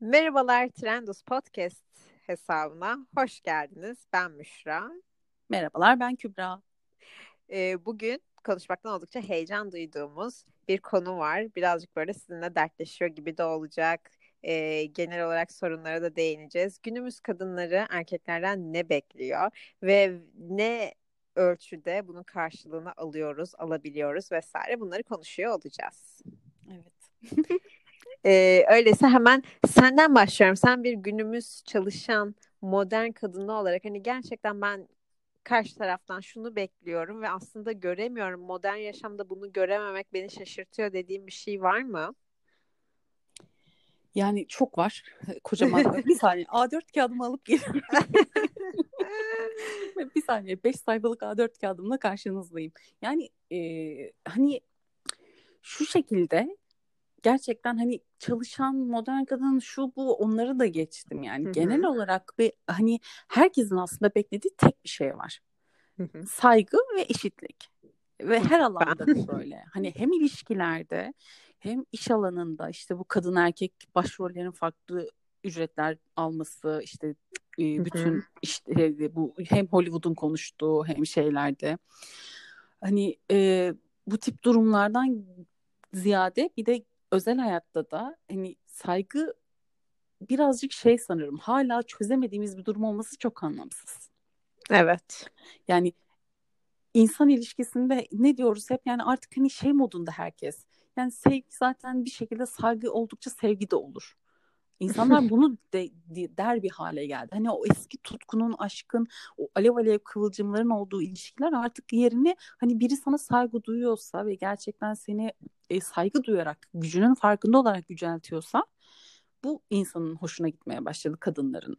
Merhabalar Trendus Podcast hesabına hoş geldiniz. Ben Müşra. Merhabalar ben Kübra. Ee, bugün konuşmaktan oldukça heyecan duyduğumuz bir konu var. Birazcık böyle sizinle dertleşiyor gibi de olacak. Ee, genel olarak sorunlara da değineceğiz. Günümüz kadınları erkeklerden ne bekliyor ve ne ölçüde bunun karşılığını alıyoruz, alabiliyoruz vesaire bunları konuşuyor olacağız. Evet. Ee, öyleyse hemen senden başlıyorum. Sen bir günümüz çalışan modern kadını olarak hani gerçekten ben karşı taraftan şunu bekliyorum ve aslında göremiyorum. Modern yaşamda bunu görememek beni şaşırtıyor dediğim bir şey var mı? Yani çok var. Kocaman. bir saniye. A4 kağıdımı alıp geliyorum. bir saniye. 5 sayfalık A4 kağıdımla karşınızdayım. Yani e, hani şu şekilde gerçekten hani çalışan modern kadın şu bu onları da geçtim yani. Hı-hı. Genel olarak bir hani herkesin aslında beklediği tek bir şey var. Hı-hı. Saygı ve eşitlik. Ve her alanda böyle. Hani hem ilişkilerde hem iş alanında işte bu kadın erkek başrollerin farklı ücretler alması işte e, bütün işte bu hem Hollywood'un konuştuğu hem şeylerde hani e, bu tip durumlardan ziyade bir de özel hayatta da hani saygı birazcık şey sanırım hala çözemediğimiz bir durum olması çok anlamsız. Evet. Yani insan ilişkisinde ne diyoruz hep yani artık hani şey modunda herkes. Yani sevgi zaten bir şekilde saygı oldukça sevgi de olur. İnsanlar bunu de, de, der bir hale geldi. Hani o eski tutkunun, aşkın, o alev alev kıvılcımların olduğu ilişkiler artık yerini hani biri sana saygı duyuyorsa ve gerçekten seni e, saygı duyarak, gücünün farkında olarak yüceltiyorsa bu insanın hoşuna gitmeye başladı kadınların.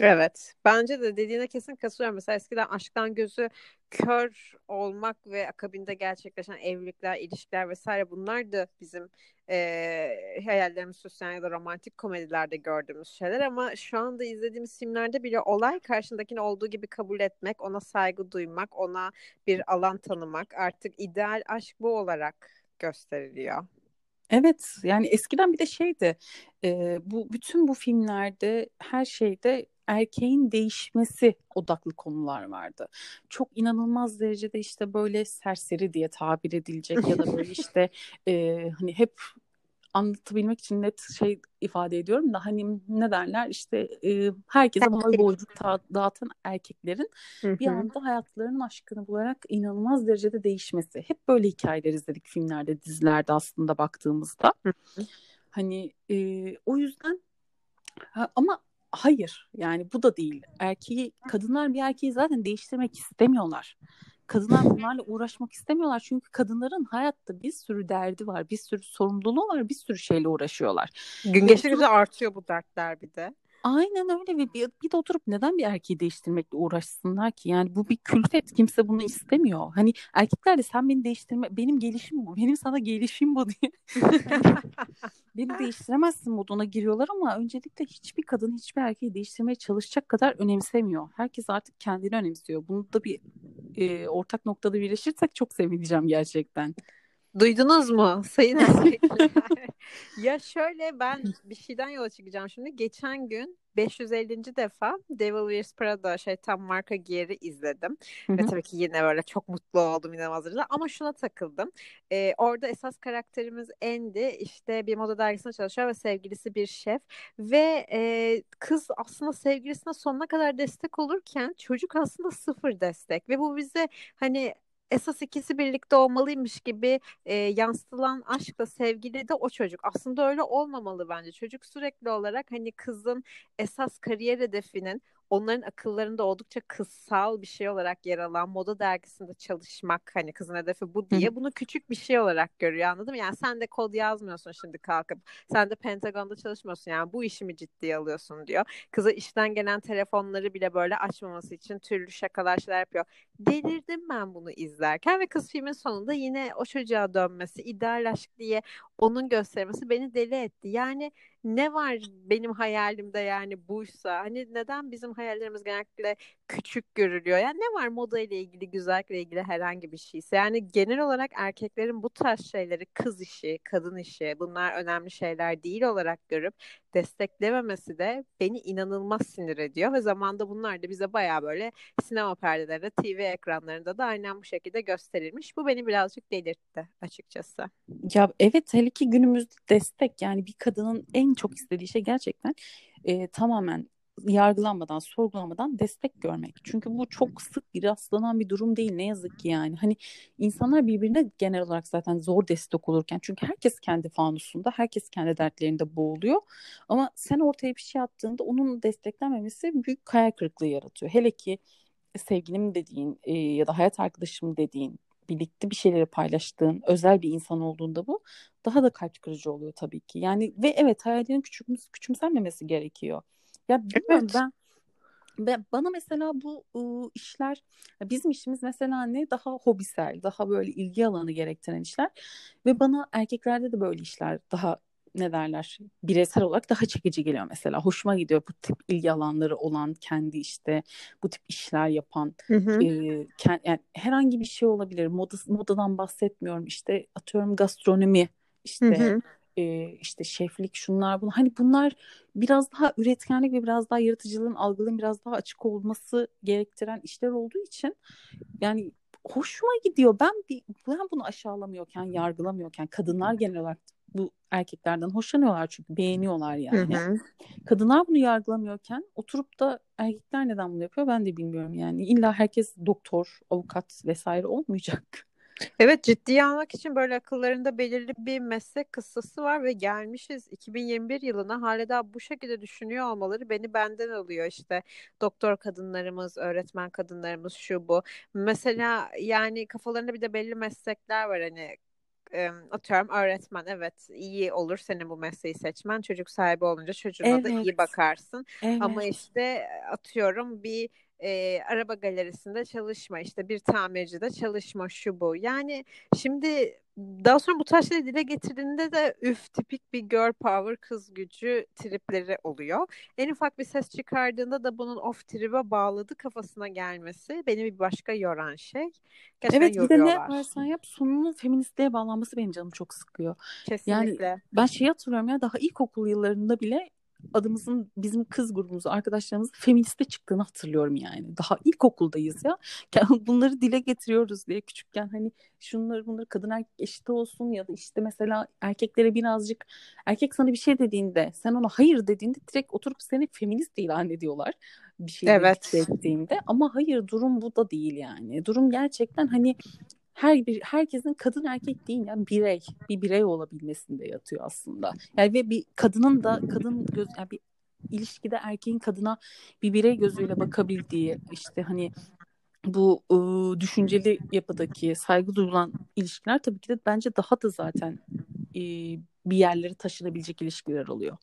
Evet. Bence de dediğine kesin katılıyorum. Mesela eskiden aşktan gözü kör olmak ve akabinde gerçekleşen evlilikler, ilişkiler vesaire bunlar da bizim e, hayallerimiz süsleyen ya da romantik komedilerde gördüğümüz şeyler ama şu anda izlediğimiz filmlerde bile olay karşındakini olduğu gibi kabul etmek, ona saygı duymak, ona bir alan tanımak artık ideal aşk bu olarak gösteriliyor. Evet yani eskiden bir de şeydi e, bu bütün bu filmlerde her şeyde erkeğin değişmesi odaklı konular vardı. Çok inanılmaz derecede işte böyle serseri diye tabir edilecek ya da böyle işte e, hani hep anlatabilmek için net şey ifade ediyorum da hani ne derler işte e, herkese boy boncuk dağıtan erkeklerin bir anda hayatlarının aşkını bularak inanılmaz derecede değişmesi. Hep böyle hikayeler izledik filmlerde, dizilerde aslında baktığımızda. hani e, o yüzden ha, ama hayır yani bu da değil. Erkeği kadınlar bir erkeği zaten değiştirmek istemiyorlar kadınlar bunlarla uğraşmak istemiyorlar. Çünkü kadınların hayatta bir sürü derdi var, bir sürü sorumluluğu var, bir sürü şeyle uğraşıyorlar. Gün geçtikçe artıyor bu dertler bir de. Aynen öyle ve bir, bir de oturup neden bir erkeği değiştirmekle uğraşsınlar ki? Yani bu bir külfet. Kimse bunu istemiyor. Hani erkekler de sen beni değiştirme, benim gelişim bu. Benim sana gelişim bu diye. beni değiştiremezsin moduna giriyorlar ama öncelikle hiçbir kadın hiçbir erkeği değiştirmeye çalışacak kadar önemsemiyor. Herkes artık kendini önemsiyor. Bunu da bir e, ortak noktada birleşirsek çok sevineceğim gerçekten. Duydunuz mu sayın ya şöyle ben bir şeyden yola çıkacağım şimdi. Geçen gün 550. defa Devil Wears Prada şey tam marka giyeri izledim. Hı-hı. Ve tabii ki yine böyle çok mutlu oldum inanılmaz derecede. Ama şuna takıldım. Ee, orada esas karakterimiz Andy işte bir moda dergisinde çalışıyor ve sevgilisi bir şef. Ve e, kız aslında sevgilisine sonuna kadar destek olurken çocuk aslında sıfır destek. Ve bu bize hani esas ikisi birlikte olmalıymış gibi e, yansıtılan aşkla sevgili de o çocuk. Aslında öyle olmamalı bence. Çocuk sürekli olarak hani kızın esas kariyer hedefinin onların akıllarında oldukça kızsal bir şey olarak yer alan moda dergisinde çalışmak hani kızın hedefi bu diye bunu küçük bir şey olarak görüyor anladın mı? Yani sen de kod yazmıyorsun şimdi kalkıp sen de Pentagon'da çalışmıyorsun yani bu işimi ciddiye alıyorsun diyor. Kıza işten gelen telefonları bile böyle açmaması için türlü şakalar şeyler yapıyor. Delirdim ben bunu izlerken ve kız filmin sonunda yine o çocuğa dönmesi ideal aşk diye onun göstermesi beni deli etti. Yani ne var benim hayalimde yani buysa hani neden bizim hayallerimiz genellikle küçük görülüyor? Yani ne var moda ile ilgili, güzellikle ilgili herhangi bir şeyse. Yani genel olarak erkeklerin bu tarz şeyleri kız işi, kadın işi bunlar önemli şeyler değil olarak görüp desteklememesi de beni inanılmaz sinir ediyor ve zamanda bunlar da bize baya böyle sinema perdelerinde, TV ekranlarında da aynen bu şekilde gösterilmiş. Bu beni birazcık delirtti açıkçası. Ya evet hele ki günümüzde destek yani bir kadının en çok istediği şey gerçekten e, tamamen yargılanmadan, sorgulanmadan destek görmek. Çünkü bu çok sık rastlanan bir durum değil ne yazık ki yani. Hani insanlar birbirine genel olarak zaten zor destek olurken çünkü herkes kendi fanusunda, herkes kendi dertlerinde boğuluyor. Ama sen ortaya bir şey attığında onun desteklenmemesi büyük hayal kırıklığı yaratıyor. Hele ki sevgilim dediğin e, ya da hayat arkadaşım dediğin birlikte bir şeyleri paylaştığın özel bir insan olduğunda bu daha da kalp kırıcı oluyor tabii ki. Yani ve evet hayallerin küçüm, küçümsenmemesi gerekiyor. Ya evet. ben ben, bana mesela bu ıı, işler bizim işimiz mesela ne daha hobisel daha böyle ilgi alanı gerektiren işler ve bana erkeklerde de böyle işler daha ne derler bireysel olarak daha çekici geliyor mesela. Hoşuma gidiyor bu tip ilgi alanları olan kendi işte bu tip işler yapan hı hı. E, kend, yani herhangi bir şey olabilir. Moda, modadan bahsetmiyorum işte atıyorum gastronomi işte hı hı. E, işte şeflik şunlar bunlar. Hani bunlar biraz daha üretkenlik ve biraz daha yaratıcılığın algılığın biraz daha açık olması gerektiren işler olduğu için yani hoşuma gidiyor. Ben bir, ben bunu aşağılamıyorken, yargılamıyorken kadınlar genel olarak bu erkeklerden hoşlanıyorlar çünkü beğeniyorlar yani. Hı hı. Kadınlar bunu yargılamıyorken oturup da erkekler neden bunu yapıyor ben de bilmiyorum yani. İlla herkes doktor, avukat vesaire olmayacak. Evet ciddiye almak için böyle akıllarında belirli bir meslek kıssası var ve gelmişiz 2021 yılına hala daha bu şekilde düşünüyor olmaları beni benden alıyor işte doktor kadınlarımız, öğretmen kadınlarımız şu bu. Mesela yani kafalarında bir de belli meslekler var hani atıyorum öğretmen evet iyi olur senin bu mesleği seçmen çocuk sahibi olunca çocuğuna evet. da iyi bakarsın evet. ama işte atıyorum bir e, araba galerisinde çalışma işte bir tamircide çalışma şu bu yani şimdi daha sonra bu tarz şeyleri dile getirdiğinde de üf tipik bir girl power kız gücü tripleri oluyor. En ufak bir ses çıkardığında da bunun off tribe bağladı kafasına gelmesi beni bir başka yoran şey. Gerçekten evet bir de ne yaparsan yap sonunun feministliğe bağlanması benim canımı çok sıkıyor. Kesinlikle. Yani ben şeyi hatırlıyorum ya daha ilkokul yıllarında bile adımızın bizim kız grubumuz arkadaşlarımız feministe çıktığını hatırlıyorum yani. Daha ilkokuldayız ya. Bunları dile getiriyoruz diye küçükken hani şunları bunları kadın erkek eşit olsun ya da işte mesela erkeklere birazcık erkek sana bir şey dediğinde sen ona hayır dediğinde direkt oturup seni feminist ilan ediyorlar bir şey evet. ettiğinde ama hayır durum bu da değil yani. Durum gerçekten hani her bir herkesin kadın erkek değil yani birey bir birey olabilmesinde yatıyor aslında. Yani ve bir kadının da kadın göz yani bir ilişkide erkeğin kadına bir birey gözüyle bakabildiği işte hani bu ıı, düşünceli yapıdaki saygı duyulan ilişkiler tabii ki de bence daha da zaten ıı, bir yerlere taşınabilecek ilişkiler oluyor.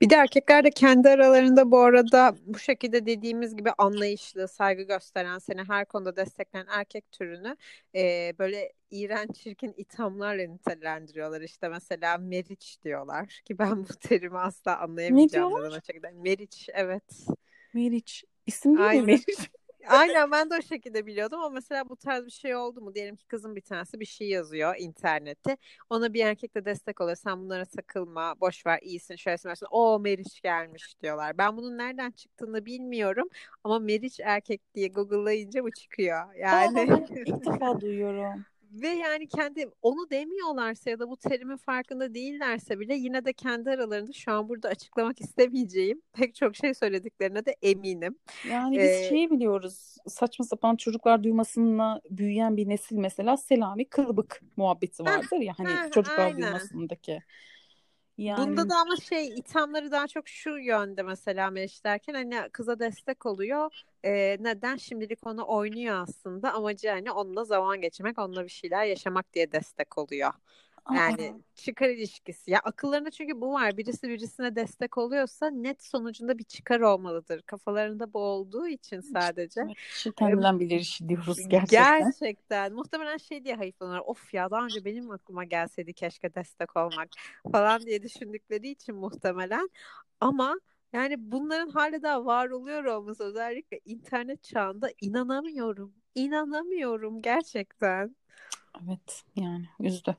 Bir de erkekler de kendi aralarında bu arada bu şekilde dediğimiz gibi anlayışlı, saygı gösteren, seni her konuda destekleyen erkek türünü e, böyle iğrenç, çirkin ithamlarla nitelendiriyorlar. İşte mesela meriç diyorlar ki ben bu terimi asla anlayamayacağım. Ne diyorlar? Meriç, evet. Meriç. İsim değil mi Meriç? Aynen ben de o şekilde biliyordum ama mesela bu tarz bir şey oldu mu? Diyelim ki kızın bir tanesi bir şey yazıyor internette. Ona bir erkek de destek oluyor. Sen bunlara takılma, boş ver, iyisin, şöyle söylersin. O Meriç gelmiş diyorlar. Ben bunun nereden çıktığını bilmiyorum ama Meriç erkek diye Google'layınca bu çıkıyor. Yani Aa, ilk defa duyuyorum ve yani kendi onu demiyorlarsa ya da bu terimin farkında değillerse bile yine de kendi aralarında şu an burada açıklamak istemeyeceğim pek çok şey söylediklerine de eminim. Yani biz ee, şeyi biliyoruz saçma sapan çocuklar duymasınla büyüyen bir nesil mesela Selami kılıbık muhabbeti vardır ya hani çocuklar aynen. duymasındaki. Yani... Bunda da ama şey ithamları daha çok şu yönde mesela Meriç derken hani kıza destek oluyor. Ee, neden şimdilik onu oynuyor aslında amacı hani onunla zaman geçirmek, onunla bir şeyler yaşamak diye destek oluyor. Yani çıkar ilişkisi. Ya akıllarında çünkü bu var. Birisi birisine destek oluyorsa net sonucunda bir çıkar olmalıdır. Kafalarında bu olduğu için sadece. İşte, kendinden bilir işi diyoruz gerçekten. Gerçekten. Muhtemelen şey diye hayıflanır. Of ya daha önce benim aklıma gelseydi keşke destek olmak falan diye düşündükleri için muhtemelen. Ama yani bunların hala daha var oluyor olması özellikle internet çağında inanamıyorum. İnanamıyorum gerçekten. Evet yani üzdü.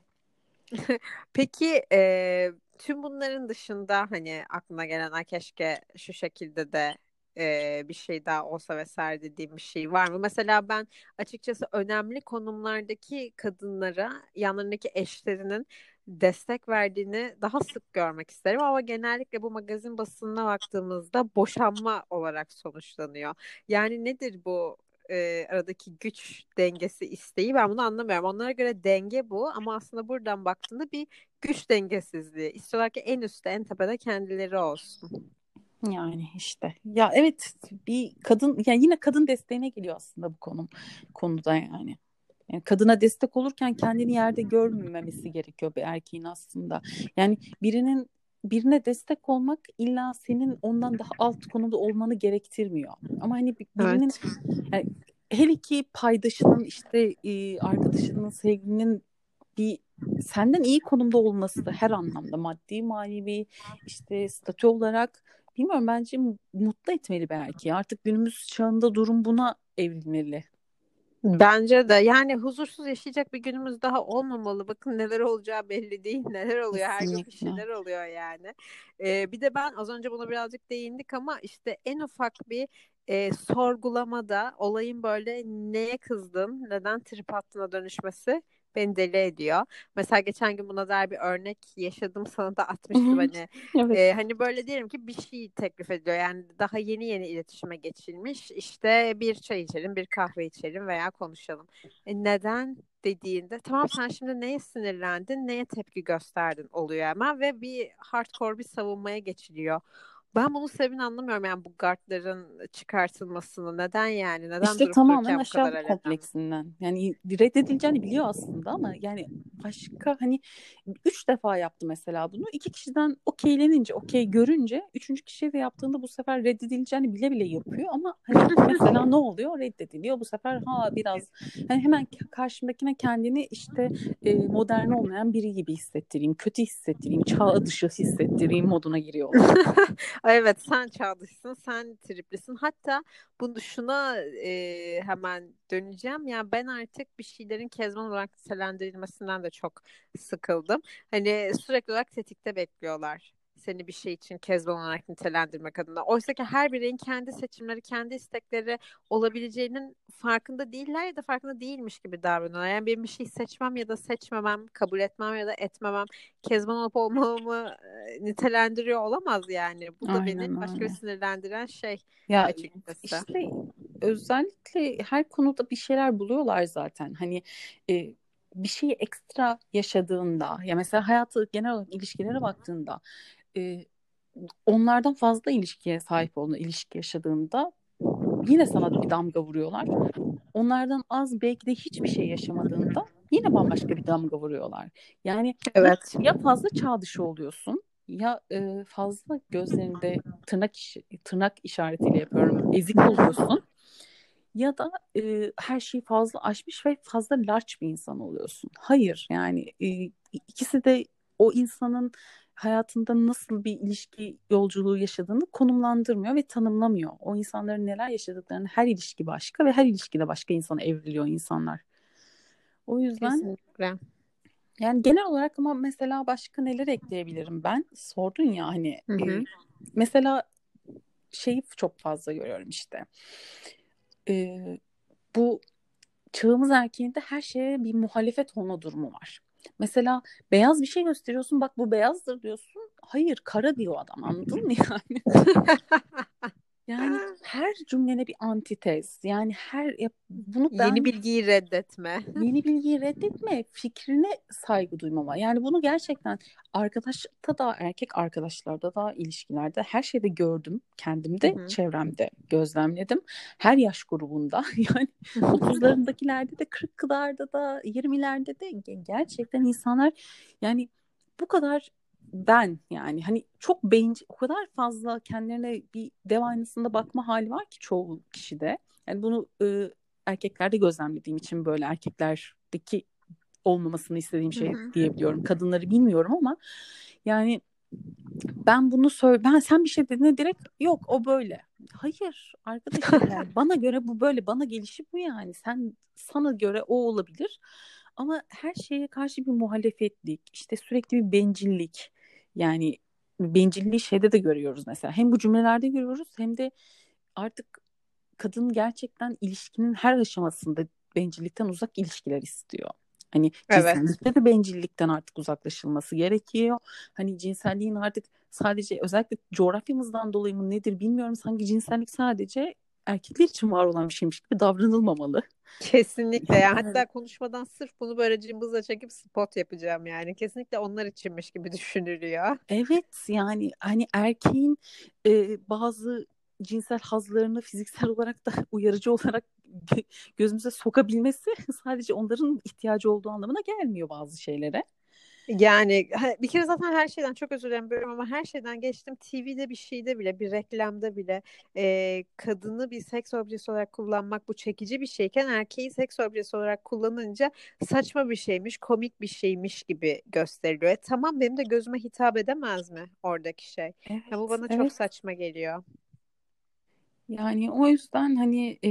Peki e, tüm bunların dışında hani aklına gelen keşke şu şekilde de e, bir şey daha olsa vesaire dediğim bir şey var mı? Mesela ben açıkçası önemli konumlardaki kadınlara yanlarındaki eşlerinin destek verdiğini daha sık görmek isterim ama genellikle bu magazin basınına baktığımızda boşanma olarak sonuçlanıyor. Yani nedir bu e, aradaki güç dengesi isteği ben bunu anlamıyorum. Onlara göre denge bu ama aslında buradan baktığında bir güç dengesizliği. İstiyorlar ki en üstte en tepede kendileri olsun. Yani işte ya evet bir kadın yani yine kadın desteğine geliyor aslında bu konu konuda yani. Yani kadına destek olurken kendini yerde görmemesi gerekiyor bir erkeğin aslında. Yani birinin birine destek olmak illa senin ondan daha alt konuda olmanı gerektirmiyor. Ama hani birinin evet. yani her iki paydaşının işte e, arkadaşının sevgilinin bir senden iyi konumda olması da her anlamda maddi manevi işte statü olarak bilmiyorum bence mutlu etmeli erkeği. Artık günümüz çağında durum buna evrilmeli. Bence de yani huzursuz yaşayacak bir günümüz daha olmamalı. Bakın neler olacağı belli değil. Neler oluyor her gün bir şeyler oluyor yani. Ee, bir de ben az önce buna birazcık değindik ama işte en ufak bir e, sorgulamada olayın böyle neye kızdın, neden trip attığına dönüşmesi beni deli ediyor. Mesela geçen gün buna dair bir örnek yaşadım sana da atmıştım hani. evet. e, hani böyle diyelim ki bir şey teklif ediyor. Yani daha yeni yeni iletişime geçilmiş. İşte bir çay içelim, bir kahve içelim veya konuşalım. E, neden dediğinde tamam sen şimdi neye sinirlendin, neye tepki gösterdin oluyor hemen ve bir hardcore bir savunmaya geçiliyor. Ben bunu sebebini anlamıyorum yani bu gardların çıkartılmasını. Neden yani? Neden işte tamamen aşağı kompleksinden. Yani reddedileceğini biliyor aslında ama yani başka hani üç defa yaptı mesela bunu. İki kişiden okeylenince, okey görünce üçüncü kişiye de yaptığında bu sefer reddedileceğini bile bile yapıyor ama hani mesela ne oluyor? Reddediliyor. Bu sefer ha biraz hani hemen karşımdakine kendini işte e, modern olmayan biri gibi hissettireyim, kötü hissettireyim, çağ dışı hissettireyim moduna giriyorlar. Evet sen çağdışsın, sen triplisin. Hatta bunu şuna e, hemen döneceğim. Yani ben artık bir şeylerin kezban olarak nitelendirilmesinden de çok sıkıldım. Hani sürekli olarak tetikte bekliyorlar seni bir şey için kezban olarak nitelendirmek adına. Oysa ki her bireyin kendi seçimleri, kendi istekleri olabileceğinin farkında değiller ya da farkında değilmiş gibi davranıyorlar. Yani benim bir şey seçmem ya da seçmemem, kabul etmem ya da etmemem kezban olup olmamamı e, nitelendiriyor olamaz yani. Bu da Aynen beni başka bir sinirlendiren şey ya, açıkçası. İşte özellikle her konuda bir şeyler buluyorlar zaten. Hani e, bir şeyi ekstra yaşadığında ya mesela hayatı genel olarak ilişkilere baktığında e, onlardan fazla ilişkiye sahip olduğunda, ilişki yaşadığında yine sana bir damga vuruyorlar. Onlardan az belki de hiçbir şey yaşamadığında yine bambaşka bir damga vuruyorlar. Yani evet. ya, fazla çağ dışı oluyorsun ya e, fazla gözlerinde tırnak iş, tırnak işaretiyle yapıyorum ezik oluyorsun ya da e, her şeyi fazla aşmış ve fazla large bir insan oluyorsun. Hayır yani e, ikisi de o insanın hayatında nasıl bir ilişki yolculuğu yaşadığını konumlandırmıyor ve tanımlamıyor. O insanların neler yaşadıklarını her ilişki başka ve her ilişkide başka insana evriliyor insanlar. O yüzden Kesinlikle. yani genel olarak ama mesela başka neler ekleyebilirim ben? Sordun ya hani hı hı. E, mesela şeyi çok fazla görüyorum işte. E, bu çağımız erkeğinde her şeye bir muhalefet olma durumu var. Mesela beyaz bir şey gösteriyorsun bak bu beyazdır diyorsun. Hayır kara diyor adam anladın mı yani? Yani her cümlene bir antitez. Yani her bunu ben yeni bilgiyi reddetme. yeni bilgiyi reddetme, fikrine saygı duymama. Yani bunu gerçekten arkadaşta da erkek arkadaşlarda da ilişkilerde her şeyde gördüm. Kendimde, Hı-hı. çevremde gözlemledim. Her yaş grubunda yani 30'larındakilerde de 40'larda da 20'lerde de gerçekten insanlar yani bu kadar ben yani hani çok bencil o kadar fazla kendilerine bir dev aynasında bakma hali var ki çoğu kişide. Yani bunu e, erkeklerde gözlemlediğim için böyle erkeklerdeki olmamasını istediğim şey diyebiliyorum. Kadınları bilmiyorum ama yani ben bunu söyle ben sen bir şey dediğinde direkt yok o böyle. Hayır arkadaşlar yani bana göre bu böyle bana gelişi bu yani. Sen sana göre o olabilir. Ama her şeye karşı bir muhalefetlik, işte sürekli bir bencillik, yani bencilliği şeyde de görüyoruz mesela. Hem bu cümlelerde görüyoruz hem de artık kadın gerçekten ilişkinin her aşamasında bencillikten uzak ilişkiler istiyor. Hani cinsellikte evet. de bencillikten artık uzaklaşılması gerekiyor. Hani cinselliğin artık sadece özellikle coğrafyamızdan dolayı mı nedir bilmiyorum. Sanki cinsellik sadece erkekler için var olan bir şeymiş gibi davranılmamalı. Kesinlikle. Yani hatta konuşmadan sırf bunu böyle cımbızla çekip spot yapacağım yani. Kesinlikle onlar içinmiş gibi düşünülüyor. Evet yani hani erkeğin e, bazı cinsel hazlarını fiziksel olarak da uyarıcı olarak gözümüze sokabilmesi sadece onların ihtiyacı olduğu anlamına gelmiyor bazı şeylere. Yani bir kere zaten her şeyden çok özür dilerim ama her şeyden geçtim. TV'de bir şeyde bile bir reklamda bile e, kadını bir seks objesi olarak kullanmak bu çekici bir şeyken erkeği seks objesi olarak kullanınca saçma bir şeymiş, komik bir şeymiş gibi gösteriliyor. E, tamam benim de gözüme hitap edemez mi oradaki şey? Evet, ya bu bana evet. çok saçma geliyor. Yani o yüzden hani e,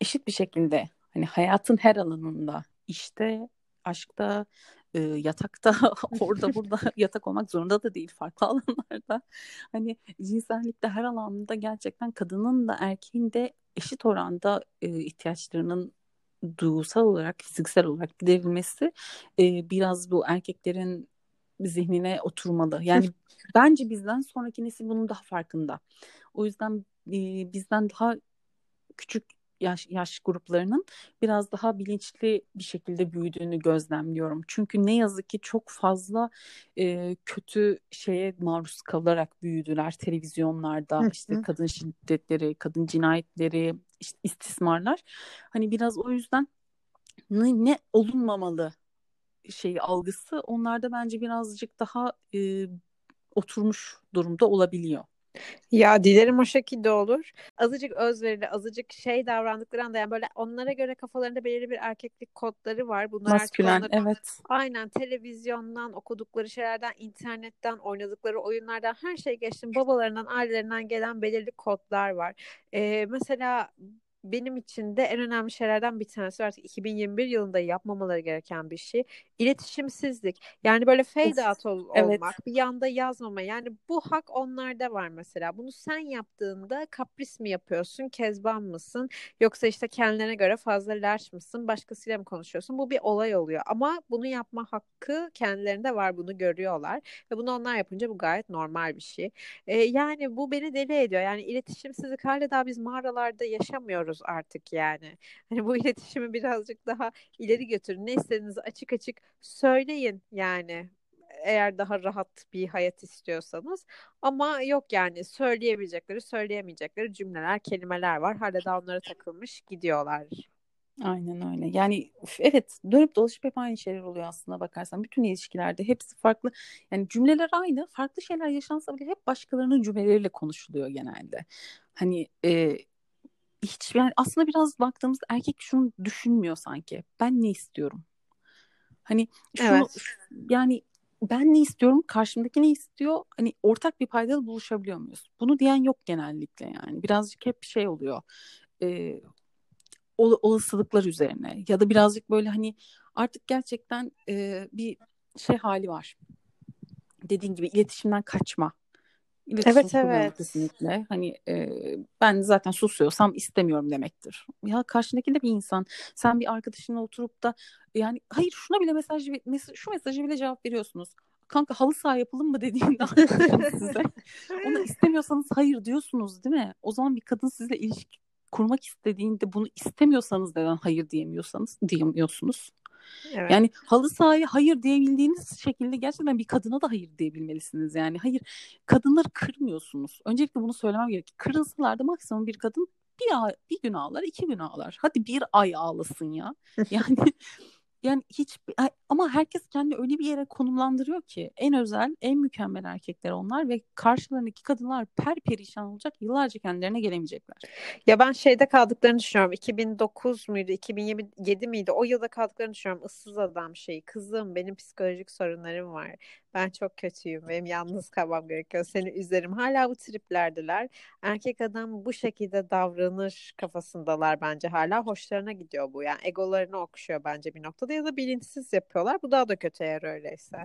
eşit bir şekilde hani hayatın her alanında işte aşkta e, yatakta orada burada yatak olmak zorunda da değil farklı alanlarda. Hani cinsellikte her alanda gerçekten kadının da erkeğin de eşit oranda e, ihtiyaçlarının duygusal olarak, fiziksel olarak giderilmesi e, biraz bu erkeklerin zihnine oturmalı. Yani bence bizden sonraki nesil bunun daha farkında. O yüzden e, bizden daha küçük yaş, yaş gruplarının biraz daha bilinçli bir şekilde büyüdüğünü gözlemliyorum. Çünkü ne yazık ki çok fazla e, kötü şeye maruz kalarak büyüdüler televizyonlarda Hı-hı. işte kadın şiddetleri, kadın cinayetleri, işte istismarlar. Hani biraz o yüzden ne, ne olunmamalı şey algısı onlarda bence birazcık daha e, oturmuş durumda olabiliyor. Ya dilerim o şekilde olur. Azıcık özverili, azıcık şey davrandıkları anda yani böyle onlara göre kafalarında belirli bir erkeklik kodları var. Bunlar Maskülen, artık evet. Aynen televizyondan, okudukları şeylerden, internetten, oynadıkları oyunlardan her şey geçtim. Babalarından, ailelerinden gelen belirli kodlar var. Ee, mesela benim için de en önemli şeylerden bir tanesi artık 2021 yılında yapmamaları gereken bir şey. İletişimsizlik. Yani böyle fade out ol- evet. olmak, bir yanda yazmama. Yani bu hak onlarda var mesela. Bunu sen yaptığında kapris mi yapıyorsun, kezban mısın? Yoksa işte kendilerine göre fazla lerş mısın? Başkasıyla mı konuşuyorsun? Bu bir olay oluyor. Ama bunu yapma hakkı kendilerinde var. Bunu görüyorlar. Ve bunu onlar yapınca bu gayet normal bir şey. Ee, yani bu beni deli ediyor. Yani iletişimsizlik hala daha biz mağaralarda yaşamıyoruz konuşuyoruz artık yani. Hani bu iletişimi birazcık daha ileri götürün. Ne istediğinizi açık açık söyleyin yani eğer daha rahat bir hayat istiyorsanız. Ama yok yani söyleyebilecekleri, söyleyemeyecekleri cümleler, kelimeler var. Hala da onlara takılmış gidiyorlar. Aynen öyle. Yani evet dönüp dolaşıp hep aynı şeyler oluyor aslında bakarsan. Bütün ilişkilerde hepsi farklı. Yani cümleler aynı. Farklı şeyler yaşansa bile hep başkalarının cümleleriyle konuşuluyor genelde. Hani e, hiç yani aslında biraz baktığımızda erkek şunu düşünmüyor sanki. Ben ne istiyorum? Hani şunu evet. yani ben ne istiyorum? Karşımdaki ne istiyor? Hani ortak bir paydada buluşabiliyor muyuz? Bunu diyen yok genellikle yani. Birazcık hep şey oluyor. E, olasılıklar üzerine ya da birazcık böyle hani artık gerçekten e, bir şey hali var. Dediğin gibi iletişimden kaçma İletişim evet evet. Kesinlikle. Hani e, ben zaten susuyorsam istemiyorum demektir. Ya karşındaki de bir insan. Sen bir arkadaşınla oturup da yani hayır şuna bile mesaj, mes şu mesajı bile cevap veriyorsunuz. kanka halı saha yapalım mı dediğinde size onu istemiyorsanız hayır diyorsunuz değil mi? O zaman bir kadın sizle ilişki kurmak istediğinde bunu istemiyorsanız neden hayır diyemiyorsanız diyemiyorsunuz. Evet. Yani halı sahaya hayır diyebildiğiniz şekilde gerçekten bir kadına da hayır diyebilmelisiniz. Yani hayır kadınları kırmıyorsunuz. Öncelikle bunu söylemem gerekiyor. Kırılsalar da maksimum bir kadın bir, bir gün ağlar, iki gün ağlar. Hadi bir ay ağlasın ya. Yani yani hiç ama herkes kendini öyle bir yere konumlandırıyor ki en özel, en mükemmel erkekler onlar ve karşılarındaki kadınlar per perişan olacak, yıllarca kendilerine gelemeyecekler. Ya ben şeyde kaldıklarını düşünüyorum. 2009 muydu, 2007 miydi? O yılda kaldıklarını düşünüyorum. Issız adam şeyi. Kızım benim psikolojik sorunlarım var. Ben çok kötüyüm. Benim yalnız kalmam gerekiyor. Seni üzerim. Hala bu triplerdiler. Erkek adam bu şekilde davranır kafasındalar bence hala. Hoşlarına gidiyor bu. Yani egolarını okşuyor bence bir noktada ya da bilinçsiz yapıyorlar. Bu daha da kötü eğer öyleyse.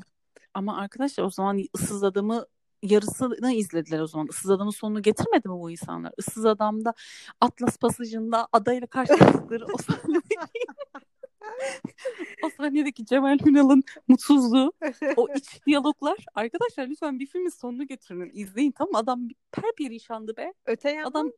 Ama arkadaşlar o zaman ıssız adamı yarısını izlediler o zaman. Issız Adam'ın sonunu getirmedi mi bu insanlar? Issız Adam'da Atlas Pasajı'nda adayla karşılaştıkları o sahne o sahnedeki Cemal Ünal'ın mutsuzluğu, o iç diyaloglar. Arkadaşlar lütfen bir filmin sonunu getirin. izleyin tamam Adam per perişandı be. Öte yandan Adam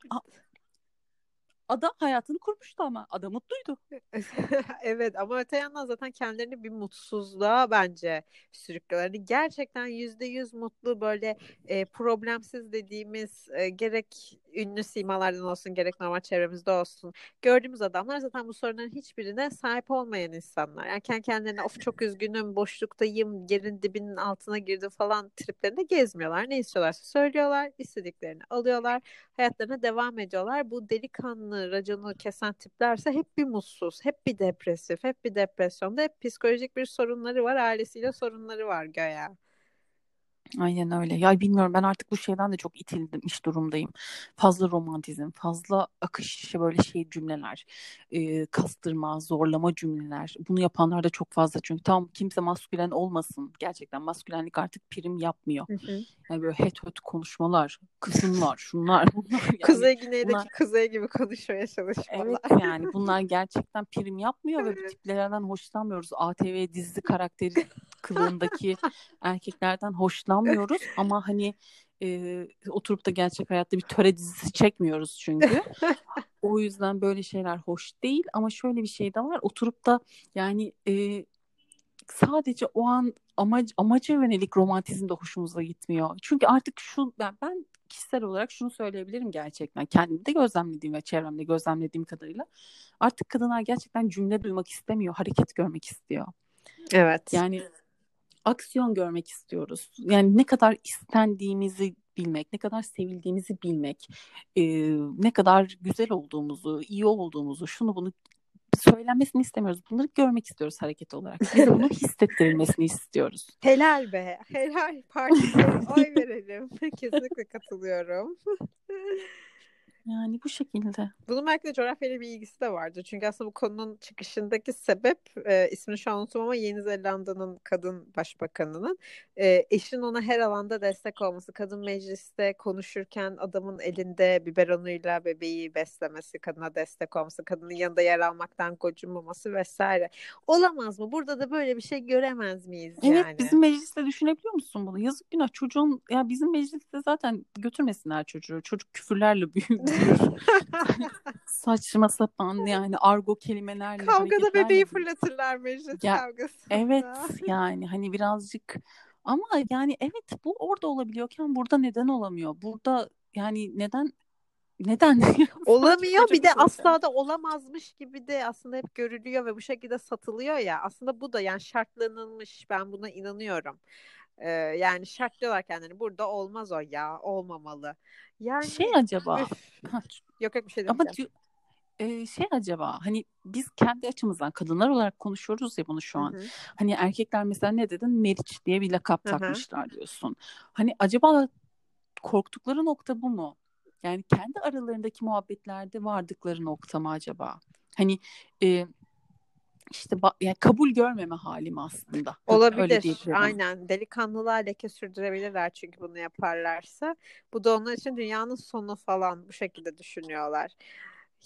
adam hayatını kurmuştu ama adam mutluydu. evet ama öte yandan zaten kendilerini bir mutsuzluğa bence sürüklüyorlar. Yani gerçekten yüzde yüz mutlu böyle e, problemsiz dediğimiz e, gerek ünlü simalardan olsun gerek normal çevremizde olsun gördüğümüz adamlar zaten bu sorunların hiçbirine sahip olmayan insanlar. Yani kendi kendilerine of çok üzgünüm, boşluktayım, yerin dibinin altına girdim falan triplerinde gezmiyorlar. Ne istiyorlarsa söylüyorlar, istediklerini alıyorlar, hayatlarına devam ediyorlar. Bu delikanlı, raconu kesen tiplerse hep bir mutsuz, hep bir depresif, hep bir depresyonda, hep psikolojik bir sorunları var, ailesiyle sorunları var göya. Aynen öyle. Ya bilmiyorum ben artık bu şeyden de çok itilmiş durumdayım. Fazla romantizm, fazla akış böyle şey cümleler, e, kastırma, zorlama cümleler. Bunu yapanlar da çok fazla çünkü tam kimse maskülen olmasın. Gerçekten maskülenlik artık prim yapmıyor. Hı hı. Yani böyle het höt konuşmalar, kısımlar, şunlar, bunlar. Yani Kuzey Güney'deki bunlar... kuzey gibi konuşmaya çalışmalar. Evet yani bunlar gerçekten prim yapmıyor ve bu tiplerden hoşlanmıyoruz. ATV dizi karakteri kılığındaki erkeklerden hoşlanmıyoruz ama hani e, oturup da gerçek hayatta bir töre dizisi çekmiyoruz çünkü. o yüzden böyle şeyler hoş değil ama şöyle bir şey de var oturup da yani e, sadece o an amac, amaca yönelik romantizm de hoşumuza gitmiyor. Çünkü artık şu ben, ben kişisel olarak şunu söyleyebilirim gerçekten. Kendimde gözlemlediğim ve çevremde gözlemlediğim kadarıyla artık kadınlar gerçekten cümle duymak istemiyor, hareket görmek istiyor. Evet. Yani aksiyon görmek istiyoruz. Yani ne kadar istendiğimizi bilmek, ne kadar sevildiğimizi bilmek, e, ne kadar güzel olduğumuzu, iyi olduğumuzu, şunu bunu söylenmesini istemiyoruz. Bunları görmek istiyoruz hareket olarak. Biz bunu hissettirilmesini istiyoruz. Helal be. Helal. Partide oy verelim. Kesinlikle katılıyorum. Yani bu şekilde. Bunun belki de coğrafyayla bir ilgisi de vardır. Çünkü aslında bu konunun çıkışındaki sebep e, ismini şu an unuttum ama Yeni Zelanda'nın kadın başbakanının e, eşin ona her alanda destek olması. Kadın mecliste konuşurken adamın elinde biberonuyla bebeği beslemesi, kadına destek olması, kadının yanında yer almaktan gocunmaması vesaire. Olamaz mı? Burada da böyle bir şey göremez miyiz yani? Evet bizim mecliste düşünebiliyor musun bunu? Yazık günah çocuğun ya bizim mecliste zaten götürmesinler çocuğu. Çocuk küfürlerle büyüyor Saçma sapan yani argo kelimelerle Kavgada bebeği fırlatırlar meclis ya, kavgası. Evet yani hani birazcık ama yani evet bu orada olabiliyorken burada neden olamıyor? Burada yani neden neden? Olamıyor bir de asla da olamazmış gibi de aslında hep görülüyor ve bu şekilde satılıyor ya. Aslında bu da yani şartlanılmış ben buna inanıyorum. Ee, yani şartlıyorlar kendini burada olmaz o ya olmamalı. Yani şey acaba yok yok bir şey Ama e, şey acaba hani biz kendi açımızdan kadınlar olarak konuşuyoruz ya bunu şu an. Hı hı. Hani erkekler mesela ne dedin? Meriç diye bir lakap hı hı. takmışlar diyorsun. Hani acaba korktukları nokta bu mu? Yani kendi aralarındaki muhabbetlerde vardıkları nokta mı acaba? Hani e, işte yani kabul görmeme halim aslında. Olabilir. Aynen. Delikanlılığa leke sürdürebilirler çünkü bunu yaparlarsa. Bu da onlar için dünyanın sonu falan bu şekilde düşünüyorlar.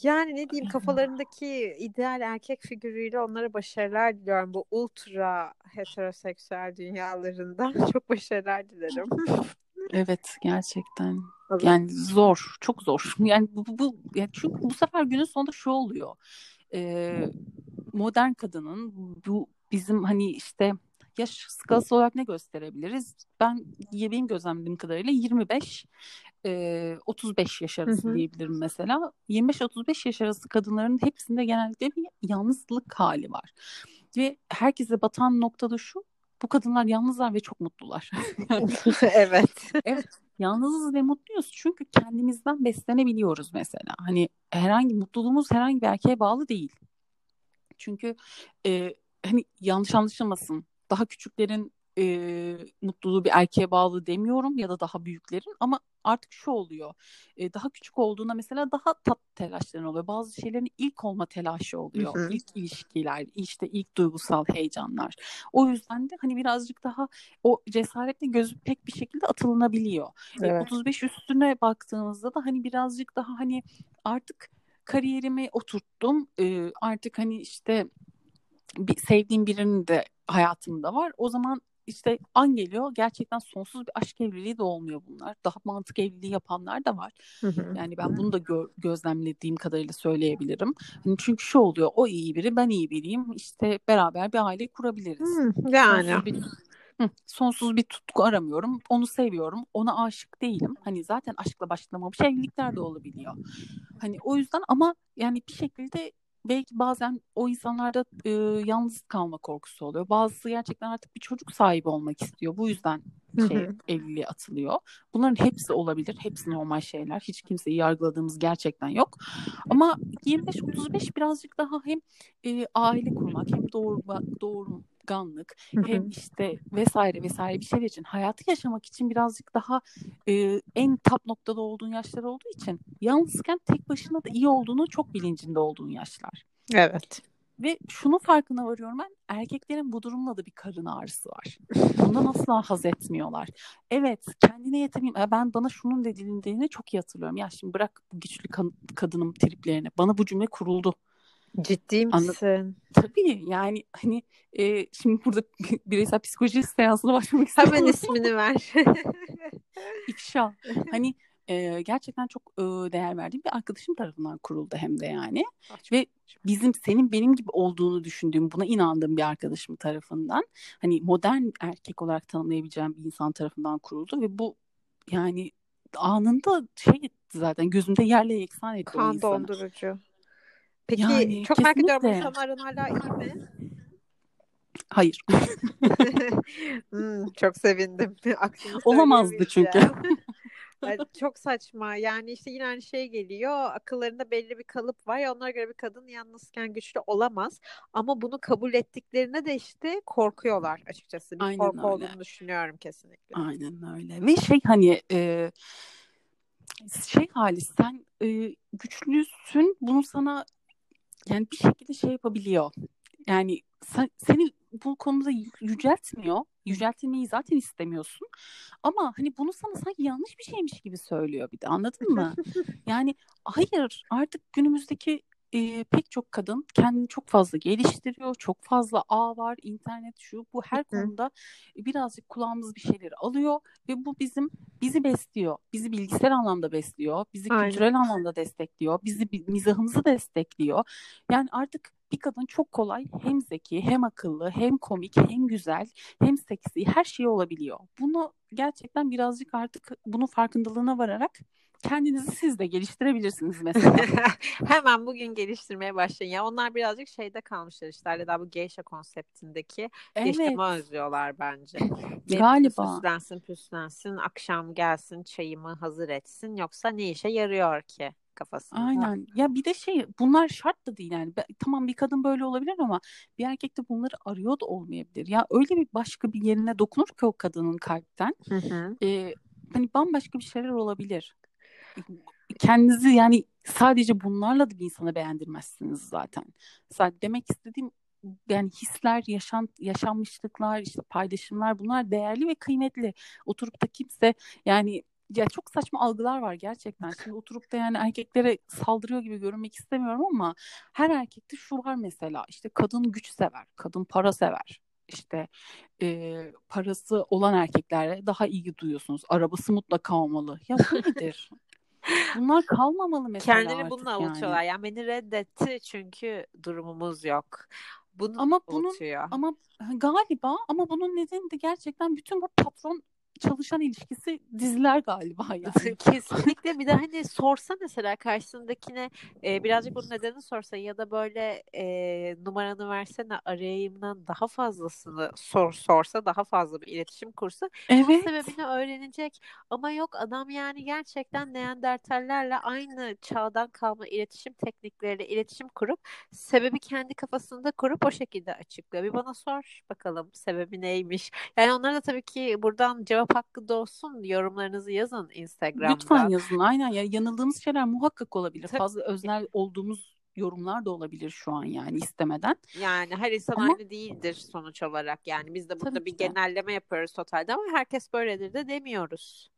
Yani ne diyeyim kafalarındaki ideal erkek figürüyle onlara başarılar diliyorum. Bu ultra heteroseksüel dünyalarında çok başarılar dilerim. Evet gerçekten. Yani zor, çok zor. Yani bu, bu, bu yani çünkü bu sefer günün sonunda şu oluyor. Ee, modern kadının bu bizim hani işte yaş skalası olarak ne gösterebiliriz? Ben benim gözlemlediğim kadarıyla 25 e, 35 yaş arası hı hı. diyebilirim mesela. 25-35 yaş arası kadınların hepsinde genellikle bir yalnızlık hali var. Ve herkese batan noktada şu bu kadınlar yalnızlar ve çok mutlular. evet. Evet. Yalnızız ve mutluyuz çünkü kendimizden beslenebiliyoruz mesela. Hani herhangi mutluluğumuz herhangi bir erkeğe bağlı değil. Çünkü e, hani yanlış anlaşılmasın. Daha küçüklerin e, mutluluğu bir erkeğe bağlı demiyorum ya da daha büyüklerin ama artık şu oluyor. E, daha küçük olduğunda mesela daha tat telaşların oluyor. Bazı şeylerin ilk olma telaşı oluyor. Hı hı. İlk ilişkiler, işte ilk duygusal heyecanlar. O yüzden de hani birazcık daha o cesaretle gözü pek bir şekilde atılınabiliyor. E, evet. E, 35 üstüne baktığımızda da hani birazcık daha hani artık kariyerimi oturttum. E, artık hani işte bir, sevdiğim birinin de hayatımda var. O zaman işte an geliyor gerçekten sonsuz bir aşk evliliği de olmuyor bunlar. Daha mantık evliliği yapanlar da var. Yani ben bunu da gö- gözlemlediğim kadarıyla söyleyebilirim. Hani çünkü şu oluyor o iyi biri ben iyi biriyim işte beraber bir aile kurabiliriz. yani. Sonsuz bir, sonsuz bir tutku aramıyorum. Onu seviyorum. Ona aşık değilim. Hani zaten aşkla başlamamış evlilikler de olabiliyor. Hani o yüzden ama yani bir şekilde belki bazen o insanlarda e, yalnız kalma korkusu oluyor. Bazısı gerçekten artık bir çocuk sahibi olmak istiyor. Bu yüzden şey evliliğe atılıyor. Bunların hepsi olabilir. Hepsi normal şeyler. Hiç kimseyi yargıladığımız gerçekten yok. Ama 25-35 birazcık daha hem e, aile kurmak hem doğurma, doğurma unutkanlık hem işte vesaire vesaire bir şeyler için hayatı yaşamak için birazcık daha e, en top noktada olduğun yaşlar olduğu için yalnızken tek başına da iyi olduğunu çok bilincinde olduğun yaşlar. Evet. Ve şunun farkına varıyorum ben erkeklerin bu durumla da bir karın ağrısı var. Bundan asla haz etmiyorlar. Evet kendine yetemeyim. Ben bana şunun dediğini çok iyi hatırlıyorum. Ya şimdi bırak bu güçlü kadınım triplerini. Bana bu cümle kuruldu. Ciddi misin? Anladın? Tabii yani hani e, şimdi burada bireysel psikoloji seansına başlamak istiyorum. Hemen ismini ver. İfşa. Hani e, gerçekten çok e, değer verdiğim bir arkadaşım tarafından kuruldu hem de yani. Ah, Ve bizim senin benim gibi olduğunu düşündüğüm, buna inandığım bir arkadaşım tarafından hani modern erkek olarak tanımlayabileceğim bir insan tarafından kuruldu ve bu yani anında şey etti zaten gözümde yerle yeksan etti kan o insanı. dondurucu. Peki yani, çok merak ediyorum insanların hala iyi mi? Hayır. hmm, çok sevindim. Olamazdı çünkü. çok saçma. Yani işte yine aynı şey geliyor. Akıllarında belli bir kalıp var ya onlara göre bir kadın yalnızken güçlü olamaz. Ama bunu kabul ettiklerine de işte korkuyorlar açıkçası. Bir Aynen korku öyle. olduğunu düşünüyorum kesinlikle. Aynen öyle. Ve şey hani e, şey hali sen e, güçlüsün bunu sana yani bir şekilde şey yapabiliyor. Yani sen, seni bu konuda yüceltmiyor. Yüceltilmeyi zaten istemiyorsun. Ama hani bunu sana sanki yanlış bir şeymiş gibi söylüyor bir de anladın mı? yani hayır artık günümüzdeki e, pek çok kadın kendini çok fazla geliştiriyor. Çok fazla ağ var, internet şu bu her konuda birazcık kulağımız bir şeyleri alıyor ve bu bizim bizi besliyor. Bizi bilgisayar anlamda besliyor. Bizi Aynen. kültürel anlamda destekliyor. Bizi mizahımızı destekliyor. Yani artık bir kadın çok kolay hem zeki hem akıllı hem komik hem güzel hem seksi her şey olabiliyor. Bunu gerçekten birazcık artık bunun farkındalığına vararak kendinizi siz de geliştirebilirsiniz mesela. Hemen bugün geliştirmeye başlayın. Ya onlar birazcık şeyde kalmışlar işte daha bu geisha konseptindeki evet. yaşamı özlüyorlar bence. Galiba. Süslensin püslensin akşam gelsin çayımı hazır etsin yoksa ne işe yarıyor ki? kafasında. Aynen. Ya bir de şey bunlar şart da değil yani. Tamam bir kadın böyle olabilir ama bir erkek de bunları arıyor da olmayabilir. Ya öyle bir başka bir yerine dokunur ki o kadının kalpten. Hı hı. E, hani bambaşka bir şeyler olabilir kendinizi yani sadece bunlarla da bir insana beğendirmezsiniz zaten. Sadece demek istediğim yani hisler, yaşan, yaşanmışlıklar, işte paylaşımlar bunlar değerli ve kıymetli. Oturup da kimse yani ya çok saçma algılar var gerçekten. Şimdi oturup da yani erkeklere saldırıyor gibi görünmek istemiyorum ama her erkekte şu var mesela işte kadın güç sever, kadın para sever. İşte e, parası olan erkeklerle daha ilgi duyuyorsunuz. Arabası mutlaka olmalı. Ya bu nedir? Bunlar kalmamalı mesela Kendini bununla yani. avutuyorlar. Yani beni reddetti çünkü durumumuz yok. Bunu ama bunun avutuyor. ama galiba ama bunun nedeni de gerçekten bütün bu patron çalışan ilişkisi diziler galiba yani. Kesinlikle bir de hani sorsa mesela karşısındakine e, birazcık bunun nedeni sorsa ya da böyle e, numaranı versene arayayımdan daha fazlasını sor sorsa daha fazla bir iletişim kursa evet. sebebini öğrenecek ama yok adam yani gerçekten Neandertallerle aynı çağdan kalma iletişim teknikleriyle iletişim kurup sebebi kendi kafasında kurup o şekilde açıklıyor. Bir bana sor bakalım sebebi neymiş. Yani onlara da tabii ki buradan cevap hakkı da olsun. Yorumlarınızı yazın Instagram'da. Lütfen yazın. Aynen ya yanıldığımız şeyler muhakkak olabilir. Tabii. Fazla öznel olduğumuz yorumlar da olabilir şu an yani istemeden. Yani her insan ama, aynı değildir sonuç olarak. Yani biz de burada bir de. genelleme yapıyoruz totalde ama herkes böyledir de demiyoruz.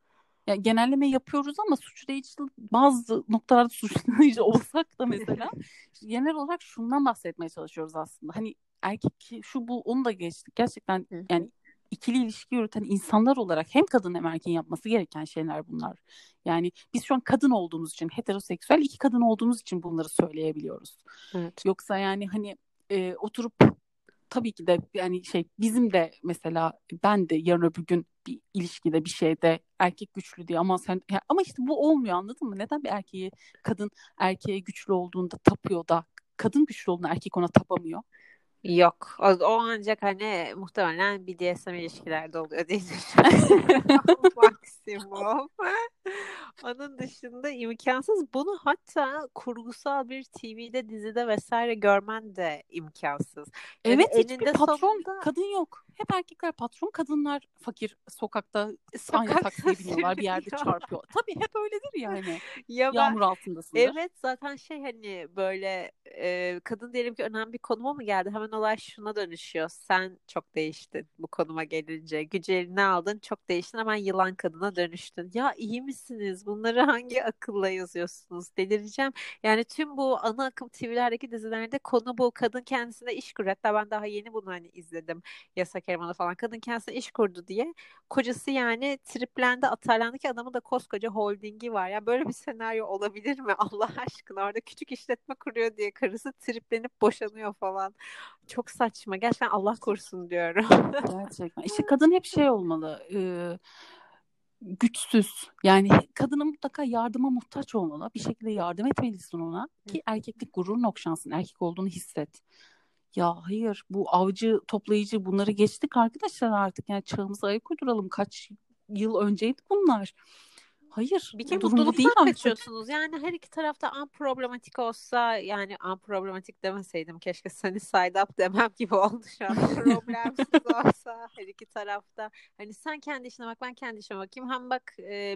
Ya genelleme yapıyoruz ama suçlayıcı bazı noktalarda suçlayıcı olsak da mesela genel olarak şundan bahsetmeye çalışıyoruz aslında. Hani erkek şu bu onu da geçtik. Gerçekten yani ikili ilişki yürüten insanlar olarak hem kadın hem erkeğin yapması gereken şeyler bunlar. Yani biz şu an kadın olduğumuz için heteroseksüel iki kadın olduğumuz için bunları söyleyebiliyoruz. Evet. Yoksa yani hani e, oturup tabii ki de yani şey bizim de mesela ben de yarın öbür gün bir ilişkide bir şeyde erkek güçlü diye ama sen ya, ama işte bu olmuyor anladın mı? Neden bir erkeği kadın erkeğe güçlü olduğunda tapıyor da kadın güçlü olduğunda erkek ona tapamıyor? Yok. O, o ancak hani muhtemelen BDSM ilişkilerde oluyor diye düşünüyorum. Maksimum. Onun dışında imkansız. Bunu hatta kurgusal bir TV'de, dizide vesaire görmen de imkansız. Yani evet hiçbir patron sonunda... kadın yok. Hep erkekler patron, kadınlar fakir sokakta Sokak aynı taksiye biniyorlar bir yerde çarpıyor. Tabii hep öyledir yani. Ya Yağmur ben, altındasındır. Evet zaten şey hani böyle e, kadın diyelim ki önemli bir konuma mı geldi? Hemen olay şuna dönüşüyor. Sen çok değiştin bu konuma gelince. Gücü eline aldın çok değiştin hemen yılan kadına dönüştün. Ya iyi misiniz? Bunları hangi akılla yazıyorsunuz? Delireceğim. Yani tüm bu ana akım TV'lerdeki dizilerde konu bu. Kadın kendisine iş kuruyor. Hatta ben daha yeni bunu hani izledim. Yasak Elmalı falan. Kadın kendisine iş kurdu diye. Kocası yani triplendi, atarlandı ki adamın da koskoca holdingi var. Ya böyle bir senaryo olabilir mi? Allah aşkına orada küçük işletme kuruyor diye karısı triplenip boşanıyor falan. Çok saçma. Gerçekten Allah korusun diyorum. Gerçekten. İşte kadın hep şey olmalı. E, güçsüz. Yani kadının mutlaka yardıma muhtaç olmalı. Bir şekilde yardım etmelisin ona ki erkeklik gururun okşansın. Erkek olduğunu hisset. Ya hayır bu avcı toplayıcı bunları geçtik arkadaşlar artık. Yani çağımıza ayak uyduralım. Kaç yıl önceydi bunlar. Hayır. Bir kere mutluluktan kaçıyorsunuz. Yani her iki tarafta unproblematik olsa yani unproblematik demeseydim keşke seni side up demem gibi oldu şu an. Problemsiz olsa her iki tarafta. Hani sen kendi işine bak ben kendi işime bakayım. Hem bak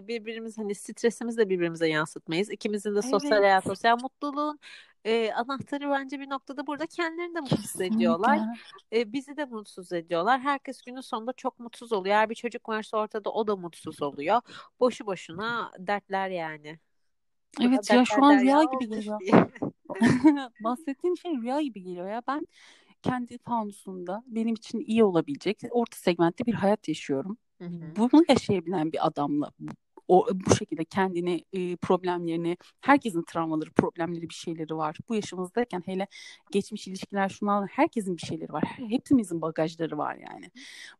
birbirimiz hani stresimizi de birbirimize yansıtmayız. İkimizin de sosyal evet. hayat, sosyal mutluluğun e, anahtarı bence bir noktada burada kendilerini de mutsuz Kesinlikle. ediyorlar. E, bizi de mutsuz ediyorlar. Herkes günün sonunda çok mutsuz oluyor. Eğer bir çocuk varsa ortada o da mutsuz oluyor. Boşu boşuna dertler yani. Evet ya şu an rüya gibi geliyor. Bahsettiğin şey rüya gibi geliyor ya. Ben kendi fanusunda benim için iyi olabilecek orta segmentte bir hayat yaşıyorum. Hı hı. Bunu yaşayabilen bir adamla o bu şekilde kendini e, problemlerini herkesin travmaları problemleri bir şeyleri var. Bu yaşımızdayken hele geçmiş ilişkiler şunlar herkesin bir şeyleri var. Hepimizin bagajları var yani.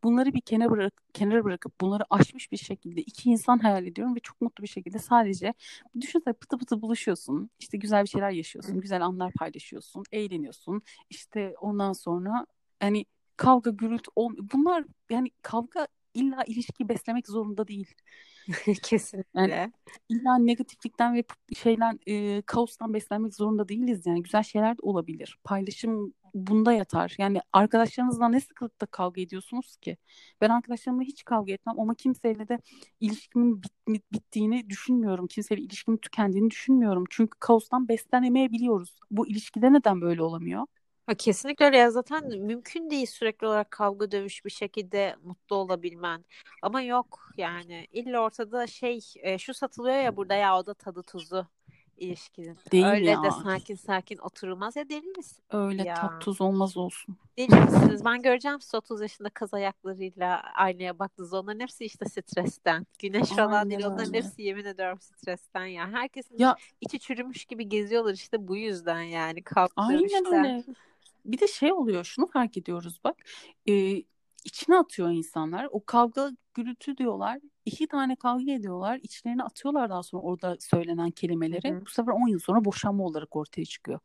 Bunları bir kenara bırak kenara bırakıp bunları aşmış bir şekilde iki insan hayal ediyorum ve çok mutlu bir şekilde sadece düşünsene pıtı pıtı buluşuyorsun işte güzel bir şeyler yaşıyorsun güzel anlar paylaşıyorsun eğleniyorsun. İşte ondan sonra hani kavga gürültü bunlar yani kavga illa ilişkiyi beslemek zorunda değil. Kesinlikle. Yani illa negatiflikten ve şeyden e, kaostan beslenmek zorunda değiliz yani güzel şeyler de olabilir. Paylaşım bunda yatar. Yani arkadaşlarınızla ne sıklıkta kavga ediyorsunuz ki? Ben arkadaşlarımla hiç kavga etmem ama kimseyle de ilişkimin bit, bittiğini düşünmüyorum. Kimseyle ilişkimin tükendiğini düşünmüyorum. Çünkü kaostan beslenemeyebiliyoruz. Bu ilişkide neden böyle olamıyor? Ha, kesinlikle öyle ya zaten mümkün değil sürekli olarak kavga dövüş bir şekilde mutlu olabilmen. Ama yok yani illa ortada şey e, şu satılıyor ya burada ya o da tadı tuzu ilişkinin. Değil Öyle ya. de sakin sakin oturulmaz ya deli misin Öyle ya? tat tuz olmaz olsun. Deli misiniz? Ben göreceğim sizi 30 yaşında kaz ayaklarıyla aynaya baktınız. Onların hepsi işte stresten. Güneş falan değil. Aynen Onların öyle. hepsi yemin ediyorum stresten ya. Herkesin Ya içi çürümüş gibi geziyorlar işte bu yüzden yani aynen dövüşten. öyle. Bir de şey oluyor şunu fark ediyoruz bak. E, içine atıyor insanlar. O kavga gürültü diyorlar. İki tane kavga ediyorlar. İçlerine atıyorlar daha sonra orada söylenen kelimeleri. hı. Bu sefer 10 yıl sonra boşanma olarak ortaya çıkıyor.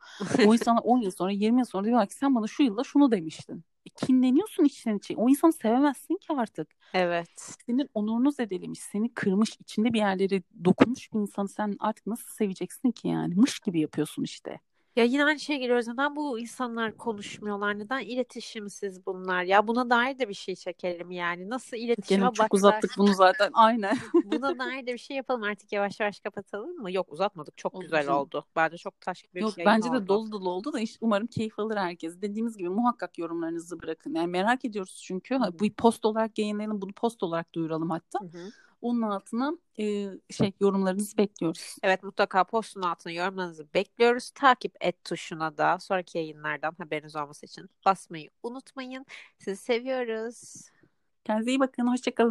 O insanlar 10 yıl sonra 20 yıl sonra diyorlar ki sen bana şu yılda şunu demiştin. E, kinleniyorsun içten içe. O insanı sevemezsin ki artık. Evet. Senin onurunu zedelemiş, seni kırmış, içinde bir yerleri dokunmuş bir insanı sen artık nasıl seveceksin ki yani? Mış gibi yapıyorsun işte. Ya yine aynı şeye geliyoruz. Neden bu insanlar konuşmuyorlar? Neden iletişimsiz bunlar? Ya buna dair de bir şey çekelim yani. Nasıl iletişime Gene çok başlar? uzattık bunu zaten. Aynen. Buna dair de bir şey yapalım artık yavaş yavaş kapatalım mı? Yok uzatmadık. Çok Oldu güzel oldu. Bence çok taş gibi bir Yok yayın bence de oldu. dolu dolu oldu da işte umarım keyif alır herkes. Dediğimiz gibi muhakkak yorumlarınızı bırakın. Yani merak ediyoruz çünkü. Hı Ha, hı. Bu post olarak yayınlayalım, bunu post olarak duyuralım hatta. Hı hı. Onun altına e, şey yorumlarınızı bekliyoruz. Evet mutlaka postun altına yorumlarınızı bekliyoruz. Takip et tuşuna da sonraki yayınlardan haberiniz olması için basmayı unutmayın. Sizi seviyoruz. Kendinize iyi bakın. Hoşçakalın.